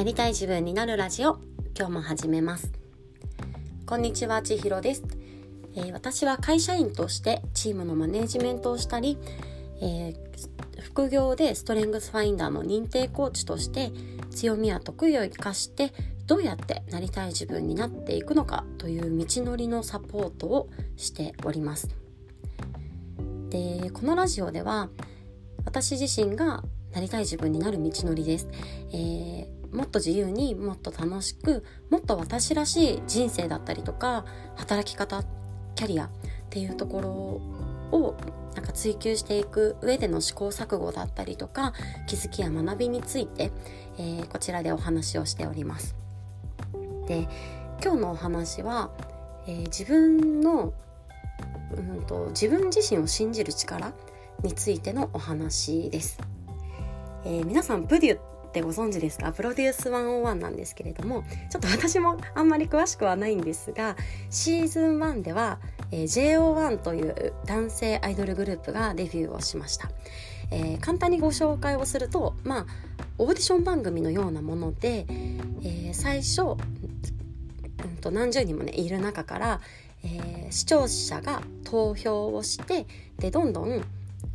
なりたい自分になるラジオ。今日も始めます。こんにちは千尋です、えー、私は会社員としてチームのマネジメントをしたり、えー、副業でストレングスファインダーの認定コーチとして強みや得意を生かしてどうやってなりたい自分になっていくのかという道のりのサポートをしております。でこのラジオでは私自身がなりたい自分になる道のりです、えーもっと自由にもっと楽しくもっと私らしい人生だったりとか働き方キャリアっていうところをなんか追求していく上での試行錯誤だったりとか気づきや学びについて、えー、こちらでお話をしております。で今日のお話は、えー、自分の、うんと、自分自身を信じる力についてのお話です。えー、皆さんプデュってご存知ですか？プロデュース101なんですけれどもちょっと私もあんまり詳しくはないんですがシーズン1では、えー、JO1 という男性アイドルグループがデビューをしました、えー、簡単にご紹介をするとまあオーディション番組のようなもので、えー、最初、うんと、何十人もねいる中から、えー、視聴者が投票をしてでどんどん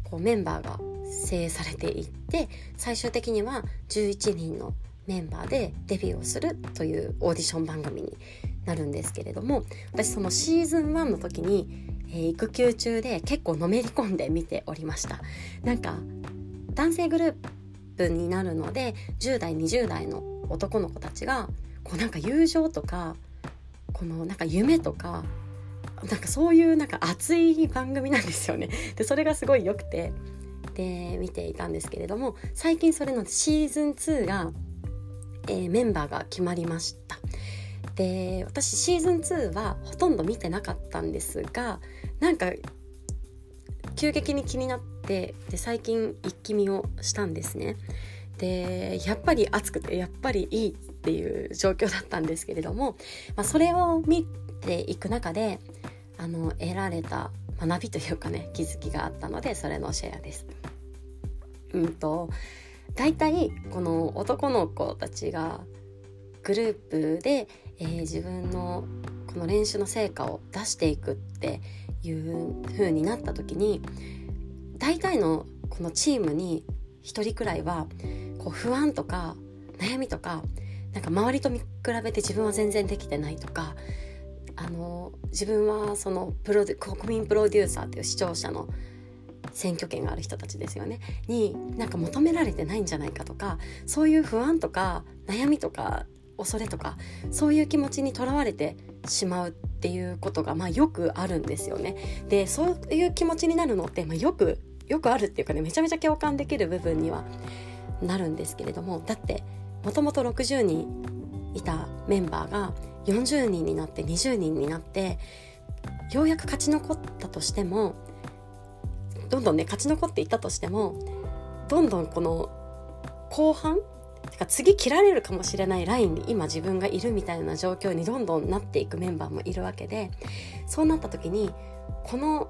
こうメンバーが成されていって最終的には11人のメンバーでデビューをするというオーディション番組になるんですけれども私そのシーズン1の時に、えー、育休中で結構のめり込んで見ておりました。なんか男性グループになるので10代20代の男の子たちがこうなんか友情とかこのなんか夢とかなんかそういうなんか熱い番組なんですよね。でそれがすごい良くてで見ていたんですけれども最近それのシーズン2が、えー、メンバーが決まりましたで私シーズン2はほとんど見てなかったんですがなんか急激に気になってで最近一気見をしたんですねでやっぱり熱くてやっぱりいいっていう状況だったんですけれども、まあ、それを見ていく中であの得られた学びというかね気づきがあったのでそれのシェアです。うんと大体この男の子たちがグループで、えー、自分のこの練習の成果を出していくっていう風になった時に大体のこのチームに1人くらいはこう不安とか悩みとかなんか周りと見比べて自分は全然できてないとかあの自分はそのプロ国民プロデューサーっていう視聴者の選挙権がある人たちですよねになんか求められてないんじゃないかとかそういう不安とか悩みとか恐れとかそういう気持ちにとらわれてしまうっていうことがまあよくあるんですよね。でそういう気持ちになるのって、まあ、よくよくあるっていうかねめちゃめちゃ共感できる部分にはなるんですけれどもだってもともと60人いたメンバーが40人になって20人になってようやく勝ち残ったとしてもどんどんね勝ち残っていったとしてもどんどんこの後半てか次切られるかもしれないラインに今自分がいるみたいな状況にどんどんなっていくメンバーもいるわけでそうなった時にこの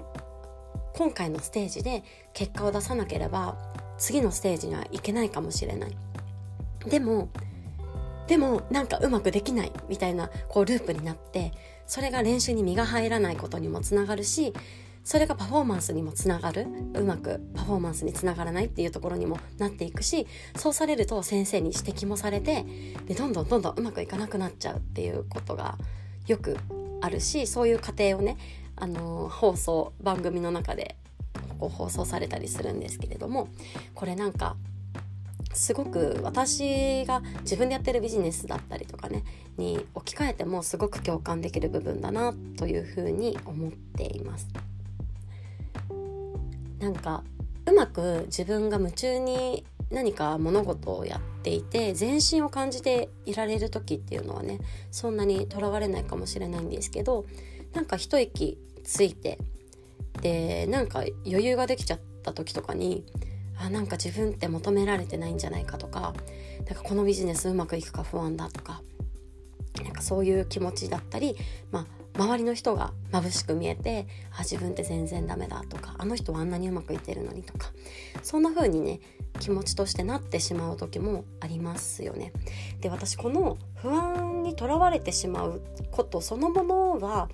今回のステージで結果を出さなければ次のステージにはいけないかもしれない。でもでもなんかうまくできないみたいなこうループになってそれが練習に身が入らないことにもつながるしそれがパフォーマンスにもつながるうまくパフォーマンスにつながらないっていうところにもなっていくしそうされると先生に指摘もされてでどんどんどんどんうまくいかなくなっちゃうっていうことがよくあるしそういう過程をねあの放送番組の中でこう放送されたりするんですけれどもこれなんかすごく私が自分でやってるビジネスだったりとかねに置き換えてもすごく共感できる部分だなというふうに思っています。なんかうまく自分が夢中に何か物事をやっていて全身を感じていられる時っていうのはねそんなにとらわれないかもしれないんですけどなんか一息ついてでなんか余裕ができちゃった時とかにあなんか自分って求められてないんじゃないかとかなんかこのビジネスうまくいくか不安だとかなんかそういう気持ちだったり、まあ、周りの人が眩しく見えてあ自分って全然ダメだとかあの人はあんなにうまくいってるのにとかそんな風にね気持ちとしてなってしまう時もありますよね。で私この不安にとらわれてしまうことそのものは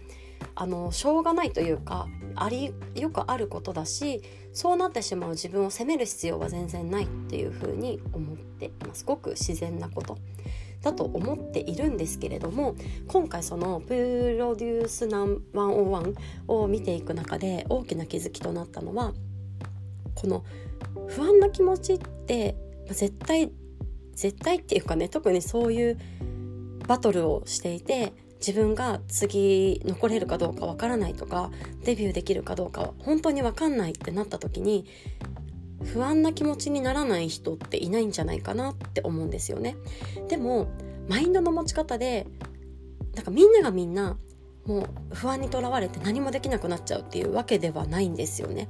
あのしょうがないというかありよくあることだしそうなってしまう自分を責める必要は全然ないっていうふうに思っていますごく自然なことだと思っているんですけれども今回そのプロデュースナン101を見ていく中で大きな気づきとなったのはこの不安な気持ちって絶対絶対っていうかね特にそういうバトルをしていて自分が次残れるかどうかわからないとかデビューできるかどうかは本当にわかんないってなった時に不安な気持ちにならない人っていないんじゃないかなって思うんですよね。でもマインドの持ち方でなんかみんながみんなもう不安にとらわれて何もできなくなっちゃうっていうわけではないんですよね。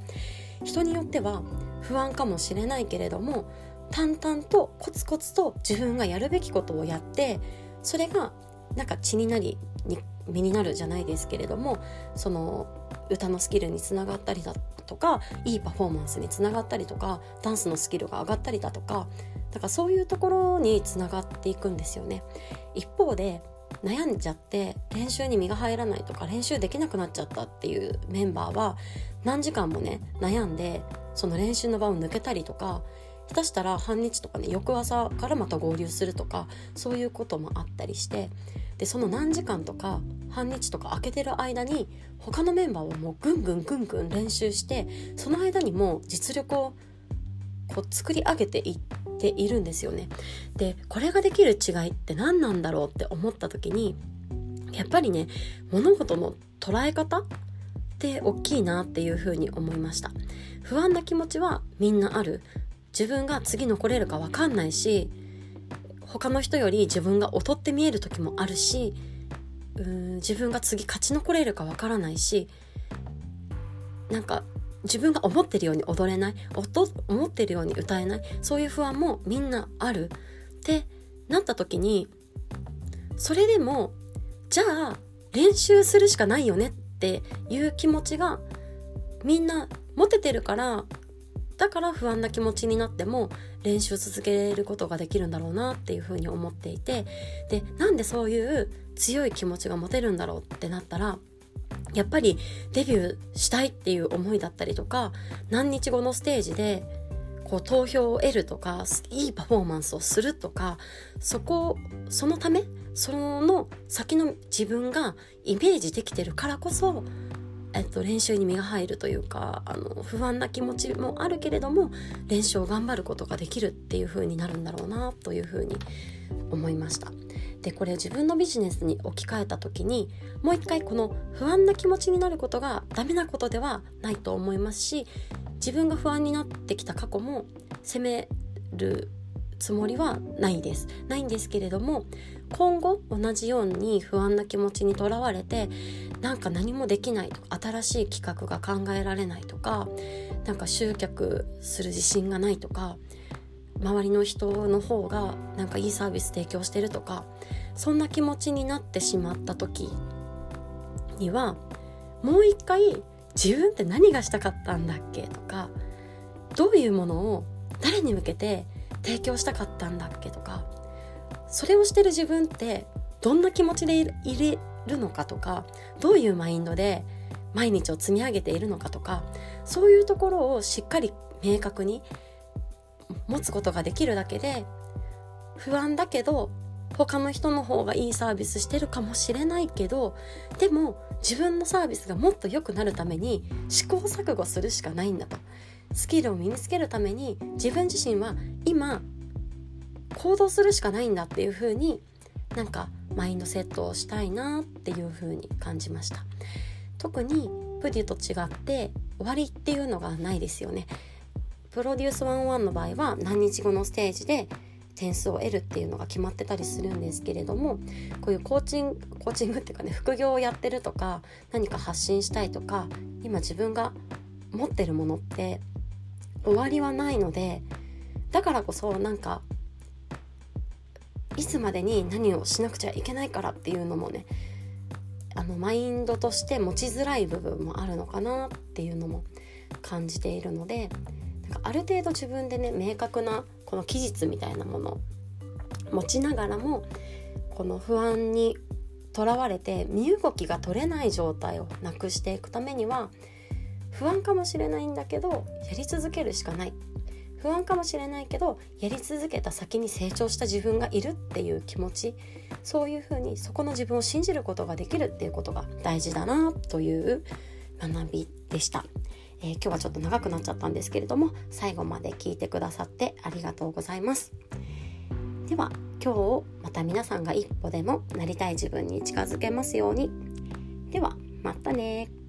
人によっては不安かもしれないけれども淡々とコツコツと自分がやるべきことをやってそれがなんか血になりに身になるじゃないですけれどもその歌のスキルにつながったりだとかいいパフォーマンスにつながったりとかダンスのスキルが上がったりだとかだからそういうところにつながっていくんですよね。一方で悩んじゃって練習に身が入らないとか練習できなくなっちゃったっていうメンバーは何時間もね悩んでその練習の場を抜けたりとか下手したら半日とかね翌朝からまた合流するとかそういうこともあったりしてでその何時間とか半日とか空けてる間に他のメンバーをもうぐんぐんぐんぐん練習してその間にも実力をこう作り上げていっているんですよね。でこれができる違いって何なんだろうって思った時にやっぱりね物事の捉え方って大きいなっていうふうに思いました不安な気持ちはみんなある自分が次残れるか分かんないし他の人より自分が劣って見える時もあるしうん自分が次勝ち残れるか分からないしなんか自分が思ってるように踊れない思ってるように歌えないそういう不安もみんなある。ってなった時にそれでもじゃあ練習するしかないよねっていう気持ちがみんな持ててるからだから不安な気持ちになっても練習を続けることができるんだろうなっていうふうに思っていてでなんでそういう強い気持ちが持てるんだろうってなったらやっぱりデビューしたいっていう思いだったりとか何日後のステージでこう投票を得るとかいいパフォーマンスをするとかそこそのためその先の自分がイメージできてるからこそえっと、練習に身が入るというかあの不安な気持ちもあるけれども練習を頑張ることができるっていう風になるんだろうなという風に思いました。でこれ自分のビジネスに置き換えた時にもう一回この不安な気持ちになることがダメなことではないと思いますし自分が不安になってきた過去も責めるつもりはないです。ないんですけれども今後同じように不安な気持ちにとらわれてなんか何もできないとか新しい企画が考えられないとかなんか集客する自信がないとか周りの人の方がなんかいいサービス提供してるとかそんな気持ちになってしまった時にはもう一回自分って何がしたかったんだっけとかどういうものを誰に向けて提供したかったんだっけとかそれをしてる自分ってどんな気持ちでいれるのかとかどういうマインドで毎日を積み上げているのかとかそういうところをしっかり明確に持つことができるだけで不安だけど他の人の方がいいサービスしてるかもしれないけどでも自分のサービスがもっと良くなるために試行錯誤するしかないんだと。スキルを身につけるために自分自身は今行動するしかないんだっていう風になんかマインドセットをしたいなっていう風に感じました。特にプデュと違って終わりっていうのがないですよね。プロデュース101の場合は何日後のステージで点数を得るっていうのが決まってたりするんですけれどもこういうコーチングコーチングっていうかね副業をやってるとか何か発信したいとか今自分が持ってるものって終わりはないのでだからこそなんかいつまでに何をしなくちゃいけないからっていうのもねあのマインドとして持ちづらい部分もあるのかなっていうのも感じているのでなんかある程度自分でね明確なこの期日みたいなもの持ちながらもこの不安にとらわれて身動きが取れない状態をなくしていくためには不安かもしれないんだけどやり続けるしかない。不安かもしれないけどやり続けた先に成長した自分がいるっていう気持ち。そういうふうにそこの自分を信じることができるっていうことが大事だなという学びでした、えー、今日はちょっと長くなっちゃったんですけれども最後まで聞いてくださってありがとうございます。では今日また皆さんが一歩でもなりたい自分に近づけますように。ではまたね。